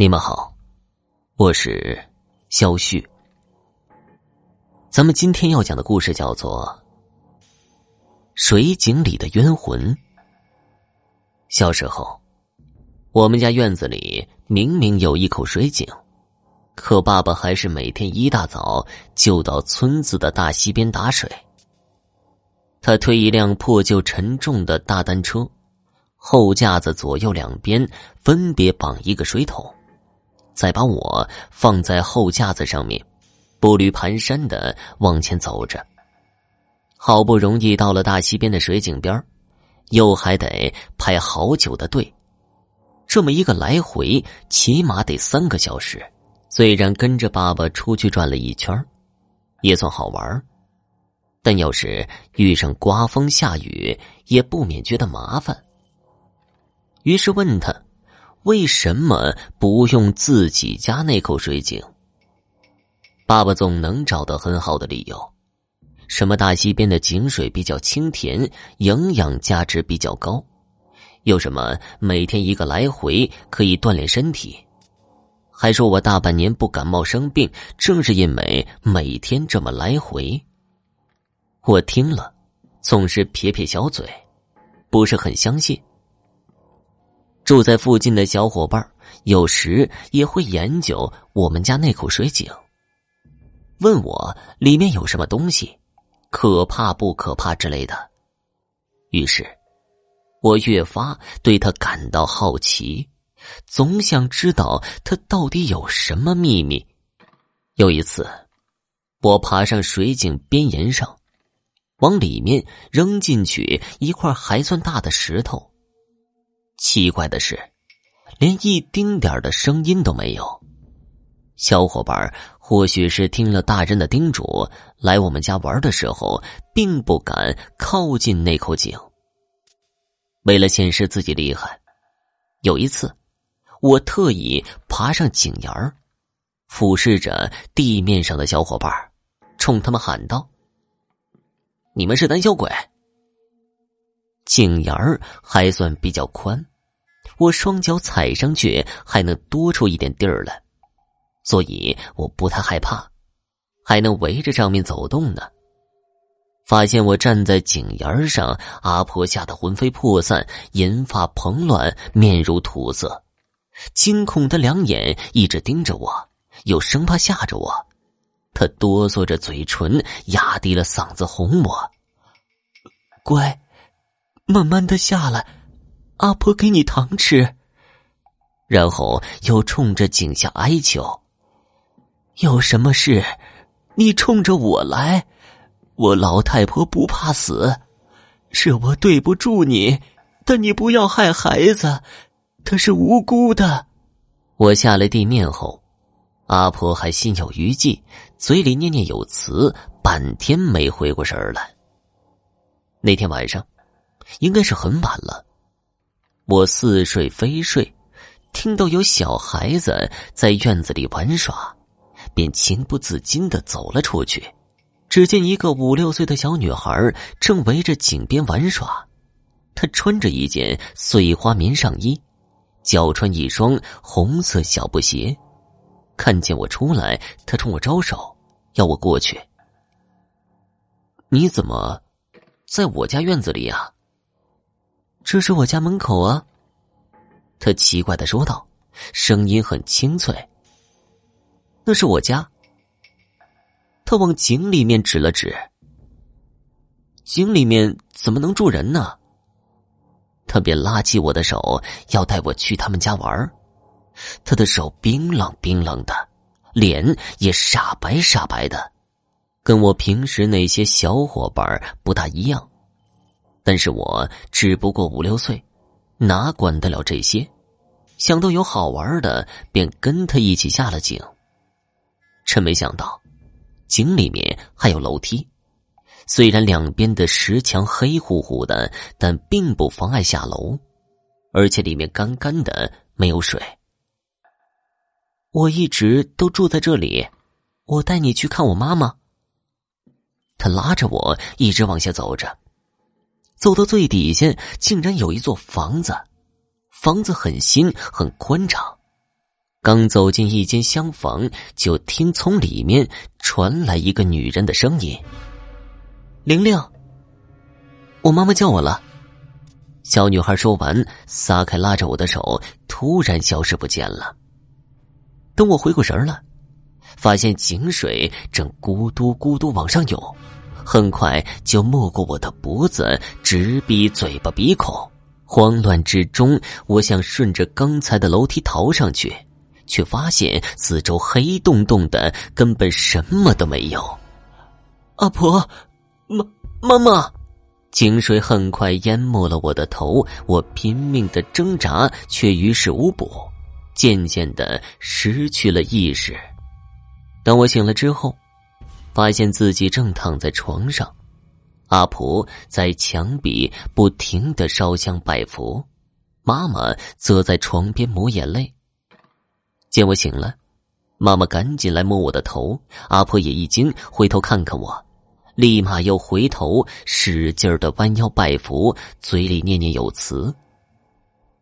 你们好，我是肖旭。咱们今天要讲的故事叫做《水井里的冤魂》。小时候，我们家院子里明明有一口水井，可爸爸还是每天一大早就到村子的大溪边打水。他推一辆破旧沉重的大单车，后架子左右两边分别绑一个水桶。再把我放在后架子上面，步履蹒跚的往前走着。好不容易到了大溪边的水井边又还得排好久的队。这么一个来回，起码得三个小时。虽然跟着爸爸出去转了一圈也算好玩但要是遇上刮风下雨，也不免觉得麻烦。于是问他。为什么不用自己家那口水井？爸爸总能找到很好的理由，什么大溪边的井水比较清甜，营养价值比较高，又什么每天一个来回可以锻炼身体，还说我大半年不感冒生病，正是因为每天这么来回。我听了，总是撇撇小嘴，不是很相信。住在附近的小伙伴有时也会研究我们家那口水井，问我里面有什么东西，可怕不可怕之类的。于是，我越发对他感到好奇，总想知道他到底有什么秘密。有一次，我爬上水井边沿上，往里面扔进去一块还算大的石头。奇怪的是，连一丁点的声音都没有。小伙伴或许是听了大人的叮嘱，来我们家玩的时候，并不敢靠近那口井。为了显示自己厉害，有一次，我特意爬上井沿儿，俯视着地面上的小伙伴，冲他们喊道：“你们是胆小鬼。”井沿儿还算比较宽，我双脚踩上去还能多出一点地儿来，所以我不太害怕，还能围着上面走动呢。发现我站在井沿儿上，阿婆吓得魂飞魄散，银发蓬乱，面如土色，惊恐的两眼一直盯着我，又生怕吓着我。他哆嗦着嘴唇，压低了嗓子哄我：“乖。”慢慢的下来，阿婆给你糖吃。然后又冲着井下哀求：“有什么事，你冲着我来。我老太婆不怕死，是我对不住你，但你不要害孩子，他是无辜的。”我下了地面后，阿婆还心有余悸，嘴里念念有词，半天没回过神来。那天晚上。应该是很晚了，我似睡非睡，听到有小孩子在院子里玩耍，便情不自禁的走了出去。只见一个五六岁的小女孩正围着井边玩耍，她穿着一件碎花棉上衣，脚穿一双红色小布鞋。看见我出来，她冲我招手，要我过去。你怎么在我家院子里呀？这是我家门口啊，他奇怪的说道，声音很清脆。那是我家。他往井里面指了指。井里面怎么能住人呢？他便拉起我的手，要带我去他们家玩。他的手冰冷冰冷的，脸也煞白煞白的，跟我平时那些小伙伴不大一样。但是我只不过五六岁，哪管得了这些？想到有好玩的，便跟他一起下了井。真没想到，井里面还有楼梯。虽然两边的石墙黑乎乎的，但并不妨碍下楼，而且里面干干的，没有水。我一直都住在这里，我带你去看我妈妈。他拉着我一直往下走着。走到最底下，竟然有一座房子，房子很新很宽敞，刚走进一间厢房，就听从里面传来一个女人的声音：“玲玲，我妈妈叫我了。”小女孩说完，撒开拉着我的手，突然消失不见了。等我回过神来，发现井水正咕嘟咕嘟往上涌，很快就没过我的脖子，直逼嘴巴鼻孔。慌乱之中，我想顺着刚才的楼梯逃上去。却发现四周黑洞洞的，根本什么都没有。阿婆，妈，妈妈，井水很快淹没了我的头，我拼命的挣扎，却于事无补，渐渐的失去了意识。当我醒了之后，发现自己正躺在床上，阿婆在墙壁不停的烧香拜佛，妈妈则在床边抹眼泪。见我醒了，妈妈赶紧来摸我的头，阿婆也一惊，回头看看我，立马又回头使劲的弯腰拜佛，嘴里念念有词。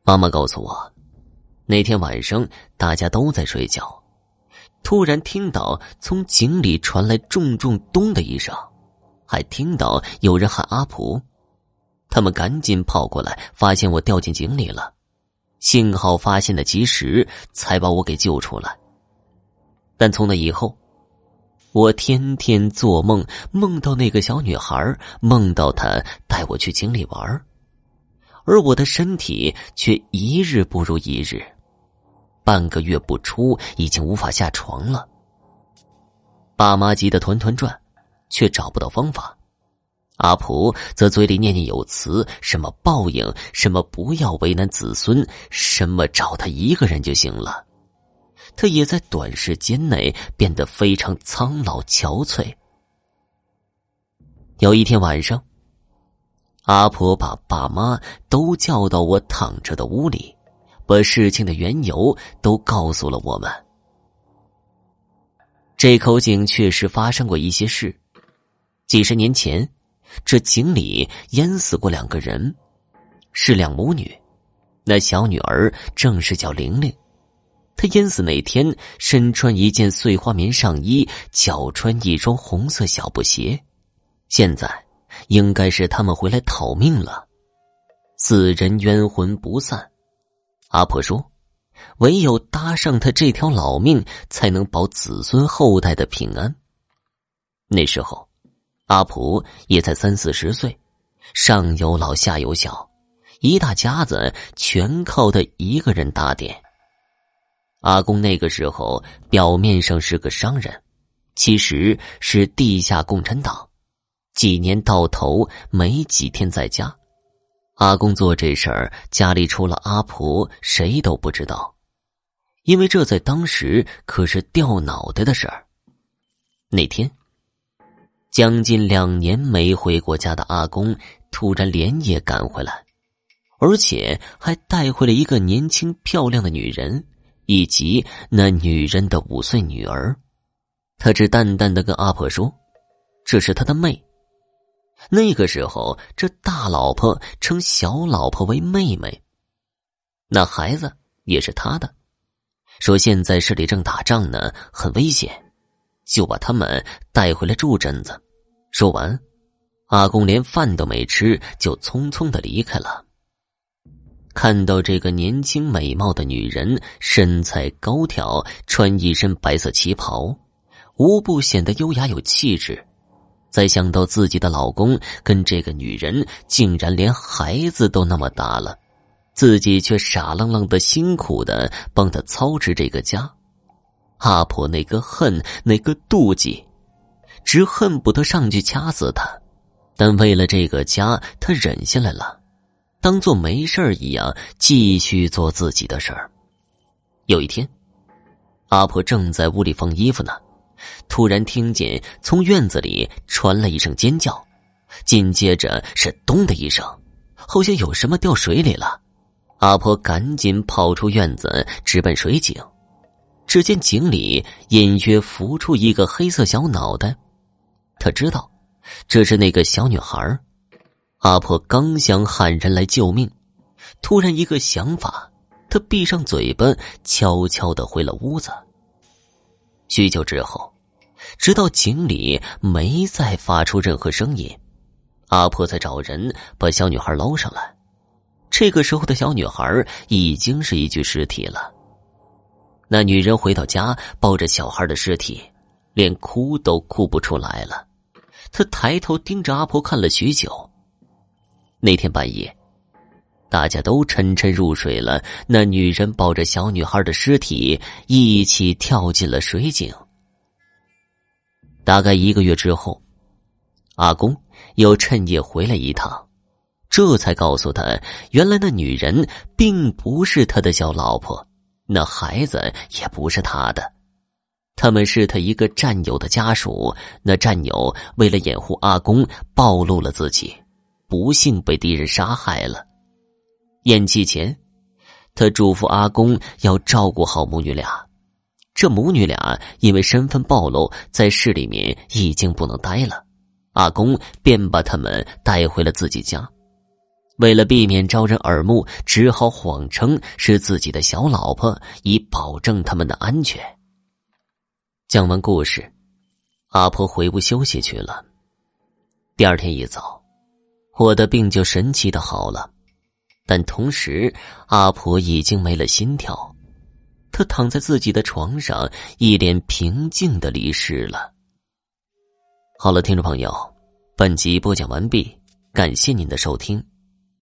妈妈告诉我，那天晚上大家都在睡觉，突然听到从井里传来重重咚的一声，还听到有人喊阿婆，他们赶紧跑过来，发现我掉进井里了。幸好发现的及时，才把我给救出来。但从那以后，我天天做梦，梦到那个小女孩，梦到她带我去井里玩，而我的身体却一日不如一日，半个月不出，已经无法下床了。爸妈急得团团转，却找不到方法。阿婆则嘴里念念有词，什么报应，什么不要为难子孙，什么找他一个人就行了。他也在短时间内变得非常苍老憔悴。有一天晚上，阿婆把爸妈都叫到我躺着的屋里，把事情的缘由都告诉了我们。这口井确实发生过一些事，几十年前。这井里淹死过两个人，是两母女。那小女儿正是叫玲玲。她淹死那天身穿一件碎花棉上衣，脚穿一双红色小布鞋。现在应该是他们回来讨命了。死人冤魂不散。阿婆说：“唯有搭上他这条老命，才能保子孙后代的平安。”那时候。阿婆也才三四十岁，上有老下有小，一大家子全靠他一个人打点。阿公那个时候表面上是个商人，其实是地下共产党，几年到头没几天在家。阿公做这事儿，家里除了阿婆谁都不知道，因为这在当时可是掉脑袋的事儿。那天。将近两年没回过家的阿公突然连夜赶回来，而且还带回了一个年轻漂亮的女人，以及那女人的五岁女儿。他只淡淡的跟阿婆说：“这是他的妹。”那个时候，这大老婆称小老婆为妹妹，那孩子也是他的。说现在市里正打仗呢，很危险，就把他们带回来住阵子。说完，阿公连饭都没吃，就匆匆的离开了。看到这个年轻美貌的女人，身材高挑，穿一身白色旗袍，无不显得优雅有气质。再想到自己的老公跟这个女人竟然连孩子都那么大了，自己却傻愣愣的辛苦的帮他操持这个家，阿婆那个恨，那个妒忌。只恨不得上去掐死他，但为了这个家，他忍下来了，当做没事一样继续做自己的事儿。有一天，阿婆正在屋里放衣服呢，突然听见从院子里传来一声尖叫，紧接着是“咚”的一声，好像有什么掉水里了。阿婆赶紧跑出院子，直奔水井。只见井里隐约浮出一个黑色小脑袋。他知道，这是那个小女孩。阿婆刚想喊人来救命，突然一个想法，他闭上嘴巴，悄悄的回了屋子。许久之后，直到井里没再发出任何声音，阿婆才找人把小女孩捞上来。这个时候的小女孩已经是一具尸体了。那女人回到家，抱着小孩的尸体，连哭都哭不出来了。她抬头盯着阿婆看了许久。那天半夜。大家都沉沉入睡了，那女人抱着小女孩的尸体一起跳进了水井。大概一个月之后，阿公又趁夜回来一趟，这才告诉他，原来那女人并不是他的小老婆，那孩子也不是他的，他们是他一个战友的家属。那战友为了掩护阿公，暴露了自己，不幸被敌人杀害了。咽气前，他嘱咐阿公要照顾好母女俩。这母女俩因为身份暴露，在市里面已经不能待了，阿公便把他们带回了自己家。为了避免招人耳目，只好谎称是自己的小老婆，以保证他们的安全。讲完故事，阿婆回屋休息去了。第二天一早，我的病就神奇的好了。但同时，阿婆已经没了心跳，她躺在自己的床上，一脸平静的离世了。好了，听众朋友，本集播讲完毕，感谢您的收听。